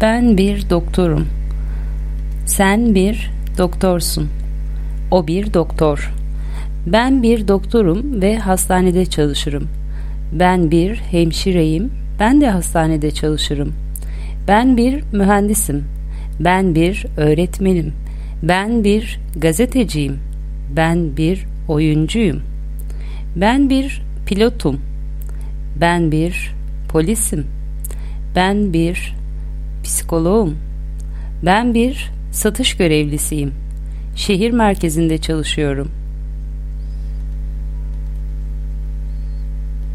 Ben bir doktorum. Sen bir doktorsun. O bir doktor. Ben bir doktorum ve hastanede çalışırım. Ben bir hemşireyim. Ben de hastanede çalışırım. Ben bir mühendisim. Ben bir öğretmenim. Ben bir gazeteciyim. Ben bir oyuncuyum. Ben bir pilotum. Ben bir polisim. Ben bir psikoloğum. Ben bir satış görevlisiyim. Şehir merkezinde çalışıyorum.